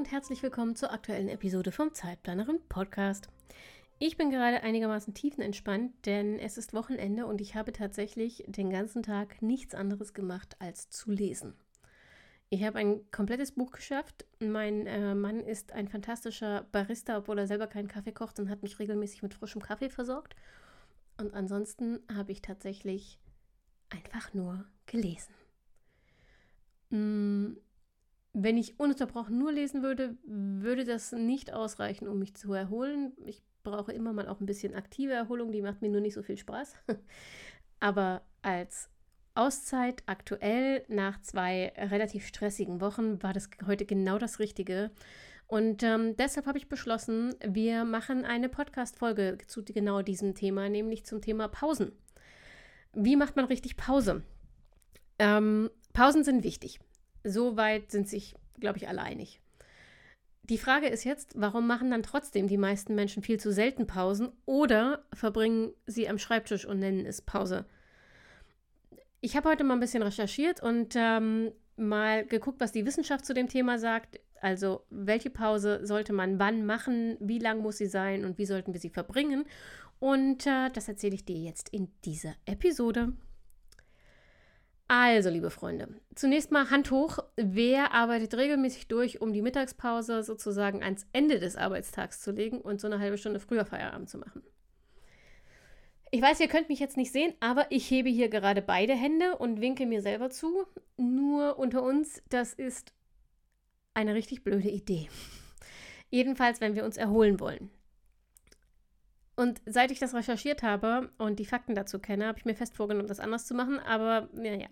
Und herzlich willkommen zur aktuellen Episode vom Zeitplanerin Podcast. Ich bin gerade einigermaßen tiefenentspannt, denn es ist Wochenende und ich habe tatsächlich den ganzen Tag nichts anderes gemacht als zu lesen. Ich habe ein komplettes Buch geschafft. Mein äh, Mann ist ein fantastischer Barista, obwohl er selber keinen Kaffee kocht und hat mich regelmäßig mit frischem Kaffee versorgt. Und ansonsten habe ich tatsächlich einfach nur gelesen. Mm, wenn ich ununterbrochen nur lesen würde, würde das nicht ausreichen, um mich zu erholen. Ich brauche immer mal auch ein bisschen aktive Erholung, die macht mir nur nicht so viel Spaß. Aber als Auszeit aktuell nach zwei relativ stressigen Wochen war das heute genau das Richtige. Und ähm, deshalb habe ich beschlossen, wir machen eine Podcast-Folge zu genau diesem Thema, nämlich zum Thema Pausen. Wie macht man richtig Pause? Ähm, Pausen sind wichtig. Soweit sind sich, glaube ich, alle einig. Die Frage ist jetzt, warum machen dann trotzdem die meisten Menschen viel zu selten Pausen oder verbringen sie am Schreibtisch und nennen es Pause? Ich habe heute mal ein bisschen recherchiert und ähm, mal geguckt, was die Wissenschaft zu dem Thema sagt. Also, welche Pause sollte man wann machen, wie lang muss sie sein und wie sollten wir sie verbringen? Und äh, das erzähle ich dir jetzt in dieser Episode. Also, liebe Freunde, zunächst mal Hand hoch. Wer arbeitet regelmäßig durch, um die Mittagspause sozusagen ans Ende des Arbeitstags zu legen und so eine halbe Stunde früher Feierabend zu machen? Ich weiß, ihr könnt mich jetzt nicht sehen, aber ich hebe hier gerade beide Hände und winke mir selber zu. Nur unter uns, das ist eine richtig blöde Idee. Jedenfalls, wenn wir uns erholen wollen. Und seit ich das recherchiert habe und die Fakten dazu kenne, habe ich mir fest vorgenommen, das anders zu machen. Aber naja.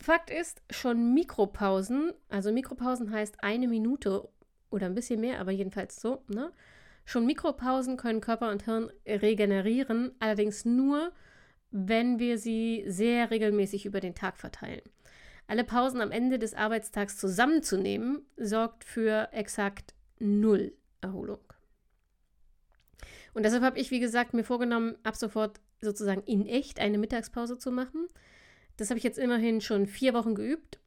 Fakt ist, schon Mikropausen, also Mikropausen heißt eine Minute oder ein bisschen mehr, aber jedenfalls so, ne? Schon Mikropausen können Körper und Hirn regenerieren, allerdings nur, wenn wir sie sehr regelmäßig über den Tag verteilen. Alle Pausen am Ende des Arbeitstags zusammenzunehmen, sorgt für exakt null Erholung. Und deshalb habe ich, wie gesagt, mir vorgenommen, ab sofort sozusagen in echt eine Mittagspause zu machen. Das habe ich jetzt immerhin schon vier Wochen geübt,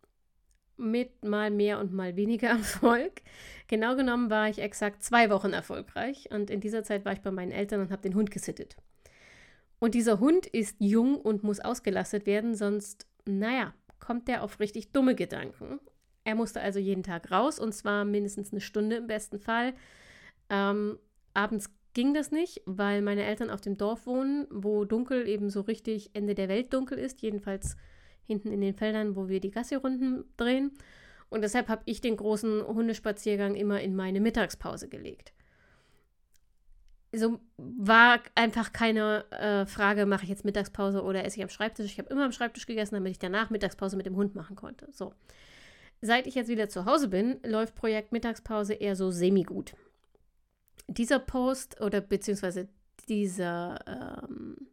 mit mal mehr und mal weniger Erfolg. Genau genommen war ich exakt zwei Wochen erfolgreich und in dieser Zeit war ich bei meinen Eltern und habe den Hund gesittet. Und dieser Hund ist jung und muss ausgelastet werden, sonst, naja, kommt der auf richtig dumme Gedanken. Er musste also jeden Tag raus und zwar mindestens eine Stunde im besten Fall. Ähm, abends ging das nicht, weil meine Eltern auf dem Dorf wohnen, wo dunkel eben so richtig Ende der Welt dunkel ist, jedenfalls hinten in den Feldern, wo wir die Gassi-Runden drehen. Und deshalb habe ich den großen Hundespaziergang immer in meine Mittagspause gelegt. So war einfach keine äh, Frage, mache ich jetzt Mittagspause oder esse ich am Schreibtisch. Ich habe immer am Schreibtisch gegessen, damit ich danach Mittagspause mit dem Hund machen konnte. So. Seit ich jetzt wieder zu Hause bin, läuft Projekt Mittagspause eher so semi-gut. Dieser Post oder beziehungsweise dieser ähm,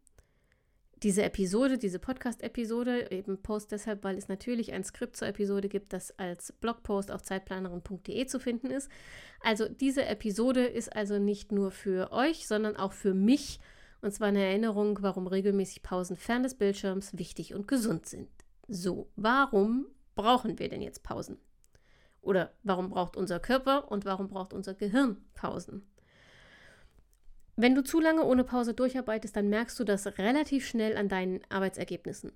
diese Episode, diese Podcast-Episode, eben Post deshalb, weil es natürlich ein Skript zur Episode gibt, das als Blogpost auf zeitplanerin.de zu finden ist. Also diese Episode ist also nicht nur für euch, sondern auch für mich. Und zwar eine Erinnerung, warum regelmäßig Pausen fern des Bildschirms wichtig und gesund sind. So, warum brauchen wir denn jetzt Pausen? Oder warum braucht unser Körper und warum braucht unser Gehirn Pausen? Wenn du zu lange ohne Pause durcharbeitest, dann merkst du das relativ schnell an deinen Arbeitsergebnissen.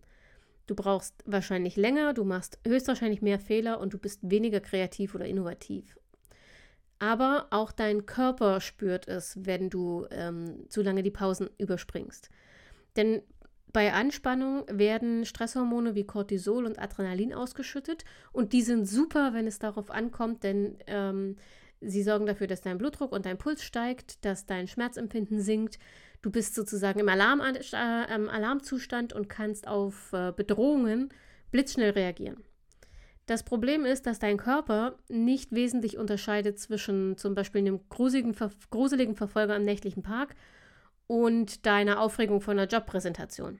Du brauchst wahrscheinlich länger, du machst höchstwahrscheinlich mehr Fehler und du bist weniger kreativ oder innovativ. Aber auch dein Körper spürt es, wenn du ähm, zu lange die Pausen überspringst. Denn bei Anspannung werden Stresshormone wie Cortisol und Adrenalin ausgeschüttet und die sind super, wenn es darauf ankommt, denn ähm, Sie sorgen dafür, dass dein Blutdruck und dein Puls steigt, dass dein Schmerzempfinden sinkt. Du bist sozusagen im Alarm, äh, Alarmzustand und kannst auf äh, Bedrohungen blitzschnell reagieren. Das Problem ist, dass dein Körper nicht wesentlich unterscheidet zwischen zum Beispiel einem gruseligen, gruseligen Verfolger im nächtlichen Park und deiner Aufregung von einer Jobpräsentation.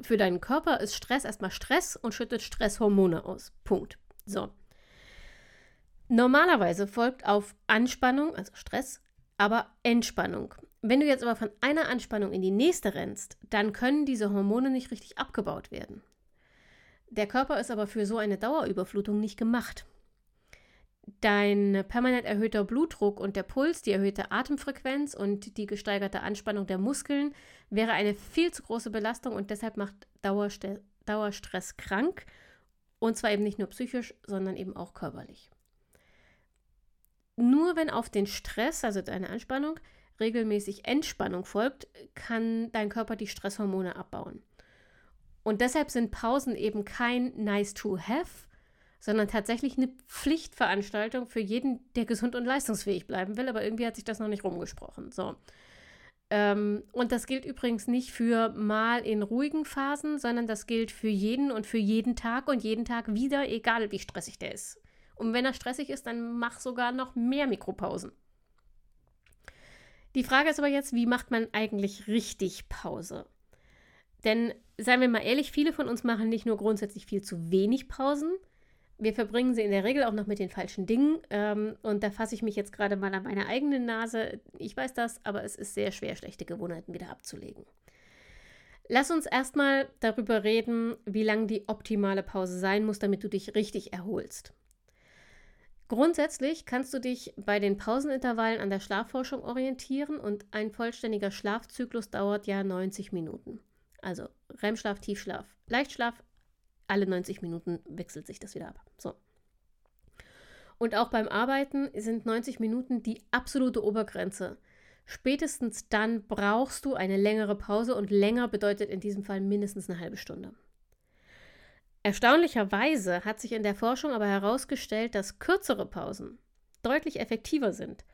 Für deinen Körper ist Stress erstmal Stress und schüttet Stresshormone aus. Punkt. So. Normalerweise folgt auf Anspannung, also Stress, aber Entspannung. Wenn du jetzt aber von einer Anspannung in die nächste rennst, dann können diese Hormone nicht richtig abgebaut werden. Der Körper ist aber für so eine Dauerüberflutung nicht gemacht. Dein permanent erhöhter Blutdruck und der Puls, die erhöhte Atemfrequenz und die gesteigerte Anspannung der Muskeln wäre eine viel zu große Belastung und deshalb macht Dauerstress krank. Und zwar eben nicht nur psychisch, sondern eben auch körperlich. Nur wenn auf den Stress, also deine Anspannung, regelmäßig Entspannung folgt, kann dein Körper die Stresshormone abbauen. Und deshalb sind Pausen eben kein nice to have, sondern tatsächlich eine Pflichtveranstaltung für jeden, der gesund und leistungsfähig bleiben will. Aber irgendwie hat sich das noch nicht rumgesprochen. So. Ähm, und das gilt übrigens nicht für mal in ruhigen Phasen, sondern das gilt für jeden und für jeden Tag und jeden Tag wieder, egal wie stressig der ist. Und wenn er stressig ist, dann mach sogar noch mehr Mikropausen. Die Frage ist aber jetzt, wie macht man eigentlich richtig Pause? Denn seien wir mal ehrlich, viele von uns machen nicht nur grundsätzlich viel zu wenig Pausen, wir verbringen sie in der Regel auch noch mit den falschen Dingen. Ähm, und da fasse ich mich jetzt gerade mal an meine eigene Nase. Ich weiß das, aber es ist sehr schwer, schlechte Gewohnheiten wieder abzulegen. Lass uns erstmal darüber reden, wie lang die optimale Pause sein muss, damit du dich richtig erholst. Grundsätzlich kannst du dich bei den Pausenintervallen an der Schlafforschung orientieren und ein vollständiger Schlafzyklus dauert ja 90 Minuten. Also REM-Schlaf, Tiefschlaf, Leichtschlaf, alle 90 Minuten wechselt sich das wieder ab. So. Und auch beim Arbeiten sind 90 Minuten die absolute Obergrenze. Spätestens dann brauchst du eine längere Pause und länger bedeutet in diesem Fall mindestens eine halbe Stunde. Erstaunlicherweise hat sich in der Forschung aber herausgestellt, dass kürzere Pausen deutlich effektiver sind.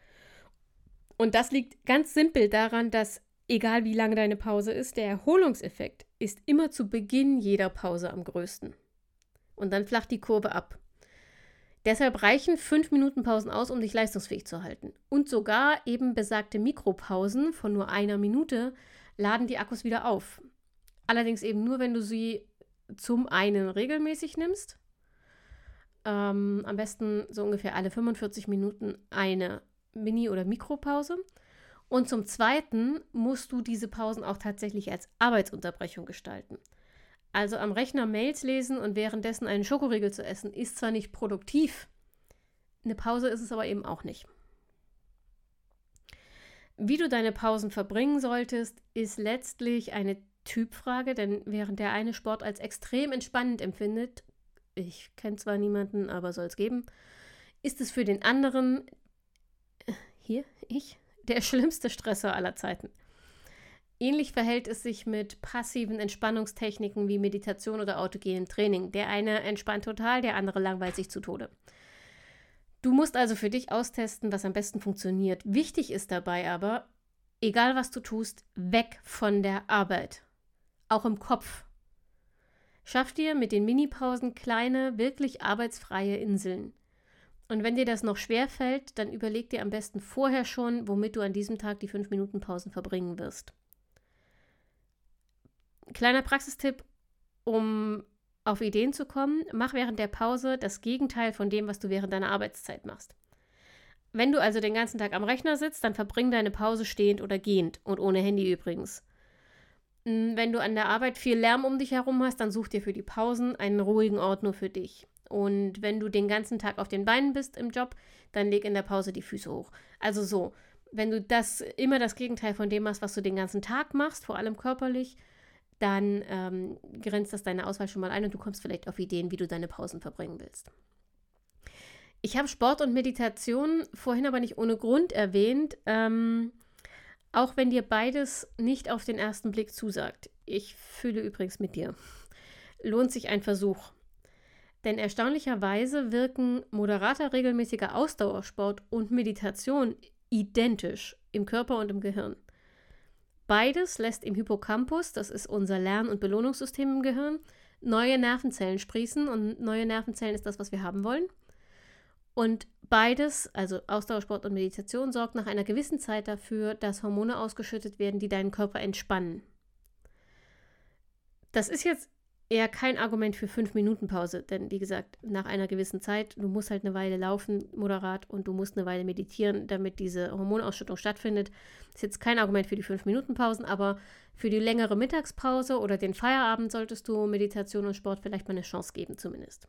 Und das liegt ganz simpel daran, dass Egal wie lange deine Pause ist, der Erholungseffekt ist immer zu Beginn jeder Pause am größten. Und dann flacht die Kurve ab. Deshalb reichen fünf Minuten Pausen aus, um dich leistungsfähig zu halten. Und sogar eben besagte Mikropausen von nur einer Minute laden die Akkus wieder auf. Allerdings eben nur, wenn du sie zum einen regelmäßig nimmst. Ähm, am besten so ungefähr alle 45 Minuten eine Mini- oder Mikropause. Und zum Zweiten musst du diese Pausen auch tatsächlich als Arbeitsunterbrechung gestalten. Also am Rechner Mails lesen und währenddessen einen Schokoriegel zu essen, ist zwar nicht produktiv, eine Pause ist es aber eben auch nicht. Wie du deine Pausen verbringen solltest, ist letztlich eine Typfrage, denn während der eine Sport als extrem entspannend empfindet, ich kenne zwar niemanden, aber soll es geben, ist es für den anderen, äh, hier, ich, der schlimmste Stressor aller Zeiten. Ähnlich verhält es sich mit passiven Entspannungstechniken wie Meditation oder autogenen Training. Der eine entspannt total, der andere langweilt sich zu Tode. Du musst also für dich austesten, was am besten funktioniert. Wichtig ist dabei aber, egal was du tust, weg von der Arbeit. Auch im Kopf. Schaff dir mit den Minipausen kleine, wirklich arbeitsfreie Inseln. Und wenn dir das noch schwer fällt, dann überleg dir am besten vorher schon, womit du an diesem Tag die 5 Minuten Pausen verbringen wirst. Kleiner Praxistipp, um auf Ideen zu kommen, mach während der Pause das Gegenteil von dem, was du während deiner Arbeitszeit machst. Wenn du also den ganzen Tag am Rechner sitzt, dann verbring deine Pause stehend oder gehend und ohne Handy übrigens. Hm, wenn du an der Arbeit viel Lärm um dich herum hast, dann such dir für die Pausen einen ruhigen Ort nur für dich. Und wenn du den ganzen Tag auf den Beinen bist im Job, dann leg in der Pause die Füße hoch. Also so, wenn du das immer das Gegenteil von dem machst, was du den ganzen Tag machst, vor allem körperlich, dann ähm, grenzt das deine Auswahl schon mal ein und du kommst vielleicht auf Ideen, wie du deine Pausen verbringen willst. Ich habe Sport und Meditation vorhin aber nicht ohne Grund erwähnt, ähm, auch wenn dir beides nicht auf den ersten Blick zusagt. Ich fühle übrigens mit dir. Lohnt sich ein Versuch. Denn erstaunlicherweise wirken moderater regelmäßiger Ausdauersport und Meditation identisch im Körper und im Gehirn. Beides lässt im Hippocampus, das ist unser Lern- und Belohnungssystem im Gehirn, neue Nervenzellen sprießen und neue Nervenzellen ist das, was wir haben wollen. Und beides, also Ausdauersport und Meditation, sorgt nach einer gewissen Zeit dafür, dass Hormone ausgeschüttet werden, die deinen Körper entspannen. Das ist jetzt eher kein Argument für fünf Minuten Pause, denn wie gesagt, nach einer gewissen Zeit, du musst halt eine Weile laufen, moderat, und du musst eine Weile meditieren, damit diese Hormonausschüttung stattfindet. Das ist jetzt kein Argument für die fünf Minuten Pausen, aber für die längere Mittagspause oder den Feierabend solltest du Meditation und Sport vielleicht mal eine Chance geben, zumindest.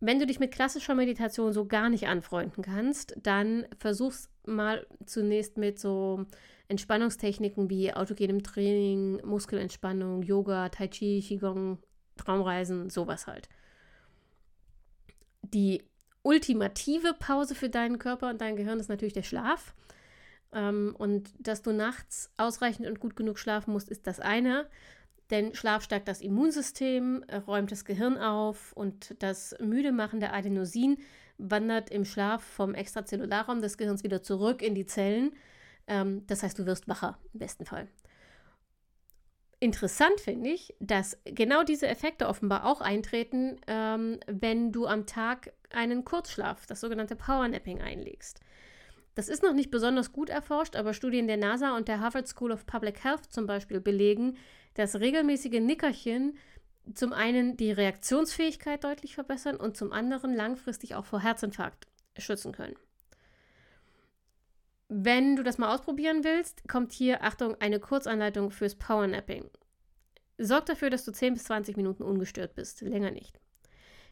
Wenn du dich mit klassischer Meditation so gar nicht anfreunden kannst, dann versuch's mal zunächst mit so Entspannungstechniken wie autogenem Training, Muskelentspannung, Yoga, Tai Chi, Qigong, Traumreisen, sowas halt. Die ultimative Pause für deinen Körper und dein Gehirn ist natürlich der Schlaf. Ähm, und dass du nachts ausreichend und gut genug schlafen musst, ist das eine. Denn Schlaf stärkt das Immunsystem, räumt das Gehirn auf und das müde machende Adenosin wandert im Schlaf vom Extrazellularraum des Gehirns wieder zurück in die Zellen. Ähm, das heißt, du wirst wacher im besten Fall. Interessant finde ich, dass genau diese Effekte offenbar auch eintreten, ähm, wenn du am Tag einen Kurzschlaf, das sogenannte Powernapping, einlegst. Das ist noch nicht besonders gut erforscht, aber Studien der NASA und der Harvard School of Public Health zum Beispiel belegen, dass regelmäßige Nickerchen zum einen die Reaktionsfähigkeit deutlich verbessern und zum anderen langfristig auch vor Herzinfarkt schützen können. Wenn du das mal ausprobieren willst, kommt hier, Achtung, eine Kurzanleitung fürs Powernapping. Sorg dafür, dass du 10 bis 20 Minuten ungestört bist, länger nicht.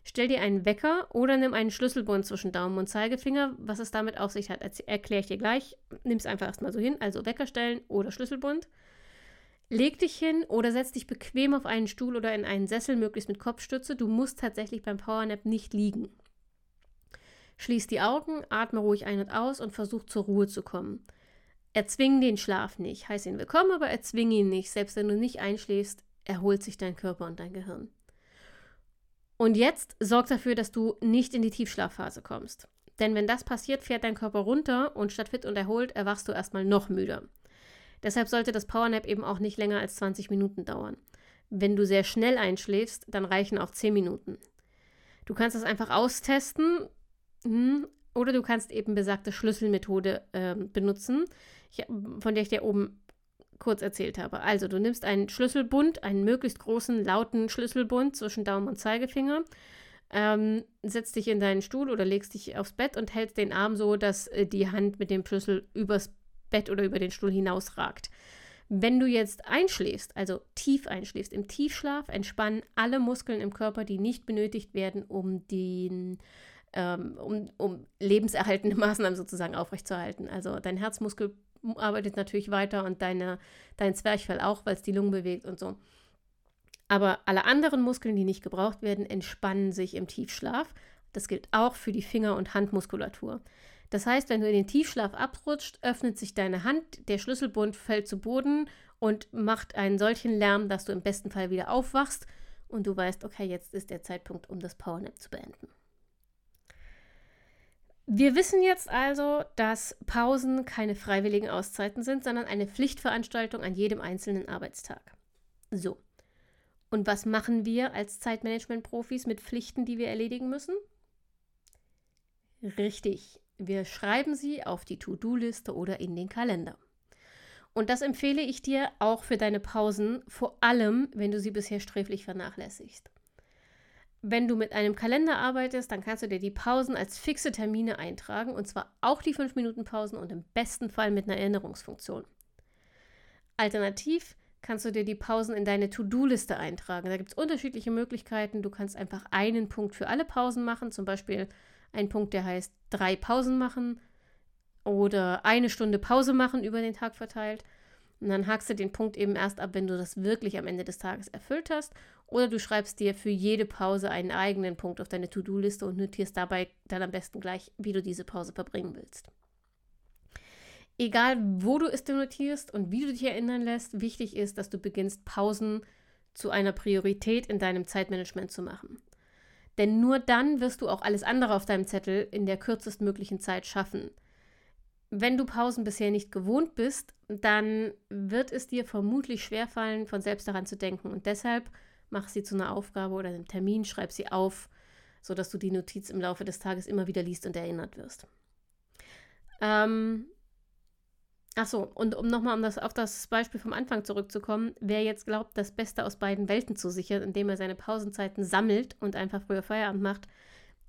Stell dir einen Wecker oder nimm einen Schlüsselbund zwischen Daumen und Zeigefinger. Was es damit auf sich hat, erkläre ich dir gleich. Nimm es einfach erstmal so hin, also Wecker stellen oder Schlüsselbund. Leg dich hin oder setz dich bequem auf einen Stuhl oder in einen Sessel, möglichst mit Kopfstütze. Du musst tatsächlich beim Powernap nicht liegen. Schließ die Augen, atme ruhig ein und aus und versuch zur Ruhe zu kommen. Erzwing den Schlaf nicht. Heiß ihn willkommen, aber erzwing ihn nicht. Selbst wenn du nicht einschläfst, erholt sich dein Körper und dein Gehirn. Und jetzt sorg dafür, dass du nicht in die Tiefschlafphase kommst. Denn wenn das passiert, fährt dein Körper runter und statt fit und erholt erwachst du erstmal noch müder. Deshalb sollte das Powernap eben auch nicht länger als 20 Minuten dauern. Wenn du sehr schnell einschläfst, dann reichen auch 10 Minuten. Du kannst das einfach austesten hm, oder du kannst eben besagte Schlüsselmethode äh, benutzen, von der ich dir oben kurz erzählt habe. Also, du nimmst einen Schlüsselbund, einen möglichst großen, lauten Schlüsselbund zwischen Daumen und Zeigefinger, ähm, setzt dich in deinen Stuhl oder legst dich aufs Bett und hältst den Arm so, dass äh, die Hand mit dem Schlüssel übers Bett oder über den Stuhl hinausragt. Wenn du jetzt einschläfst, also tief einschläfst, im Tiefschlaf entspannen alle Muskeln im Körper, die nicht benötigt werden, um den ähm, um, um lebenserhaltende Maßnahmen sozusagen aufrechtzuerhalten. Also dein Herzmuskel arbeitet natürlich weiter und deine, dein Zwerchfell auch, weil es die Lungen bewegt und so. Aber alle anderen Muskeln, die nicht gebraucht werden, entspannen sich im Tiefschlaf. Das gilt auch für die Finger- und Handmuskulatur. Das heißt, wenn du in den Tiefschlaf abrutscht, öffnet sich deine Hand, der Schlüsselbund fällt zu Boden und macht einen solchen Lärm, dass du im besten Fall wieder aufwachst und du weißt, okay, jetzt ist der Zeitpunkt, um das Powernap zu beenden. Wir wissen jetzt also, dass Pausen keine freiwilligen Auszeiten sind, sondern eine Pflichtveranstaltung an jedem einzelnen Arbeitstag. So. Und was machen wir als Zeitmanagement-Profis mit Pflichten, die wir erledigen müssen? Richtig, wir schreiben sie auf die To-Do-Liste oder in den Kalender. Und das empfehle ich dir auch für deine Pausen, vor allem, wenn du sie bisher sträflich vernachlässigst. Wenn du mit einem Kalender arbeitest, dann kannst du dir die Pausen als fixe Termine eintragen und zwar auch die 5-Minuten-Pausen und im besten Fall mit einer Erinnerungsfunktion. Alternativ kannst du dir die Pausen in deine To-Do-Liste eintragen. Da gibt es unterschiedliche Möglichkeiten. Du kannst einfach einen Punkt für alle Pausen machen, zum Beispiel einen Punkt, der heißt drei Pausen machen oder eine Stunde Pause machen über den Tag verteilt. Und dann hakst du den Punkt eben erst ab, wenn du das wirklich am Ende des Tages erfüllt hast. Oder du schreibst dir für jede Pause einen eigenen Punkt auf deine To-Do-Liste und notierst dabei dann am besten gleich, wie du diese Pause verbringen willst. Egal, wo du es notierst und wie du dich erinnern lässt, wichtig ist, dass du beginnst, Pausen zu einer Priorität in deinem Zeitmanagement zu machen. Denn nur dann wirst du auch alles andere auf deinem Zettel in der kürzestmöglichen Zeit schaffen. Wenn du Pausen bisher nicht gewohnt bist, dann wird es dir vermutlich schwerfallen, von selbst daran zu denken. Und deshalb mach sie zu einer Aufgabe oder einem Termin, schreib sie auf, sodass du die Notiz im Laufe des Tages immer wieder liest und erinnert wirst. Ähm, Achso, und um nochmal um das, auf das Beispiel vom Anfang zurückzukommen, wer jetzt glaubt, das Beste aus beiden Welten zu sichern, indem er seine Pausenzeiten sammelt und einfach früher Feierabend macht,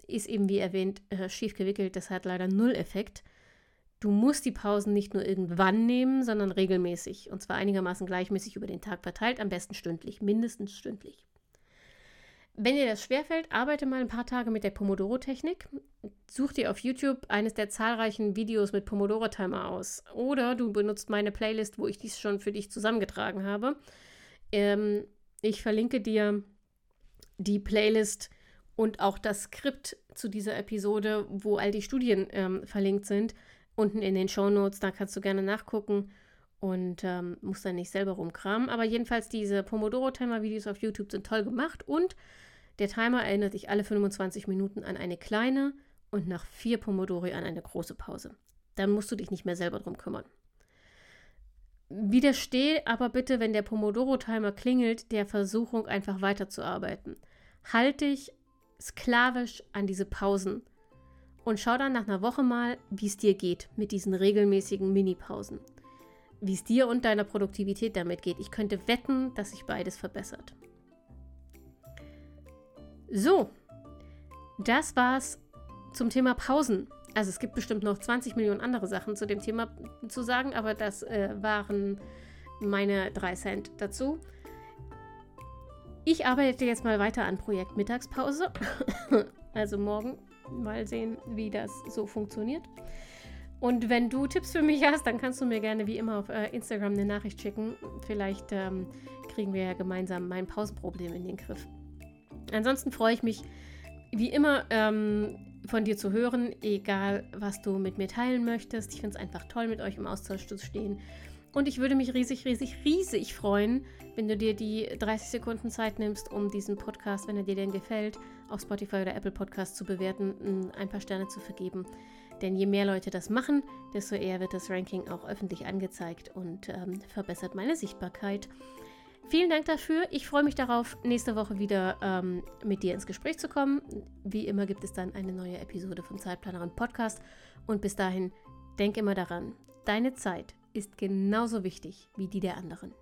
ist eben wie erwähnt äh, schief gewickelt. Das hat leider null Effekt. Du musst die Pausen nicht nur irgendwann nehmen, sondern regelmäßig. Und zwar einigermaßen gleichmäßig über den Tag verteilt, am besten stündlich, mindestens stündlich. Wenn dir das schwerfällt, arbeite mal ein paar Tage mit der Pomodoro-Technik. Such dir auf YouTube eines der zahlreichen Videos mit Pomodoro-Timer aus. Oder du benutzt meine Playlist, wo ich dies schon für dich zusammengetragen habe. Ähm, ich verlinke dir die Playlist und auch das Skript zu dieser Episode, wo all die Studien ähm, verlinkt sind, unten in den Show Notes. Da kannst du gerne nachgucken und ähm, musst dann nicht selber rumkramen. Aber jedenfalls diese Pomodoro-Timer-Videos auf YouTube sind toll gemacht und der Timer erinnert dich alle 25 Minuten an eine kleine und nach vier Pomodori an eine große Pause. Dann musst du dich nicht mehr selber drum kümmern. Widersteh aber bitte, wenn der Pomodoro-Timer klingelt, der Versuchung, einfach weiterzuarbeiten. Halt dich sklavisch an diese Pausen und schau dann nach einer Woche mal, wie es dir geht mit diesen regelmäßigen Mini-Pausen. Wie es dir und deiner Produktivität damit geht. Ich könnte wetten, dass sich beides verbessert. So, das war's zum Thema Pausen. Also es gibt bestimmt noch 20 Millionen andere Sachen zu dem Thema zu sagen, aber das äh, waren meine drei Cent dazu. Ich arbeite jetzt mal weiter an Projekt Mittagspause. also morgen mal sehen, wie das so funktioniert. Und wenn du Tipps für mich hast, dann kannst du mir gerne wie immer auf äh, Instagram eine Nachricht schicken. Vielleicht ähm, kriegen wir ja gemeinsam mein Pausenproblem in den Griff. Ansonsten freue ich mich wie immer ähm, von dir zu hören, egal was du mit mir teilen möchtest. Ich finde es einfach toll, mit euch im Austausch zu stehen. Und ich würde mich riesig, riesig, riesig freuen, wenn du dir die 30 Sekunden Zeit nimmst, um diesen Podcast, wenn er dir denn gefällt, auf Spotify oder Apple Podcast zu bewerten, ein paar Sterne zu vergeben. Denn je mehr Leute das machen, desto eher wird das Ranking auch öffentlich angezeigt und ähm, verbessert meine Sichtbarkeit. Vielen Dank dafür. Ich freue mich darauf, nächste Woche wieder ähm, mit dir ins Gespräch zu kommen. Wie immer gibt es dann eine neue Episode vom Zeitplanerin Podcast. Und bis dahin, denk immer daran, deine Zeit ist genauso wichtig wie die der anderen.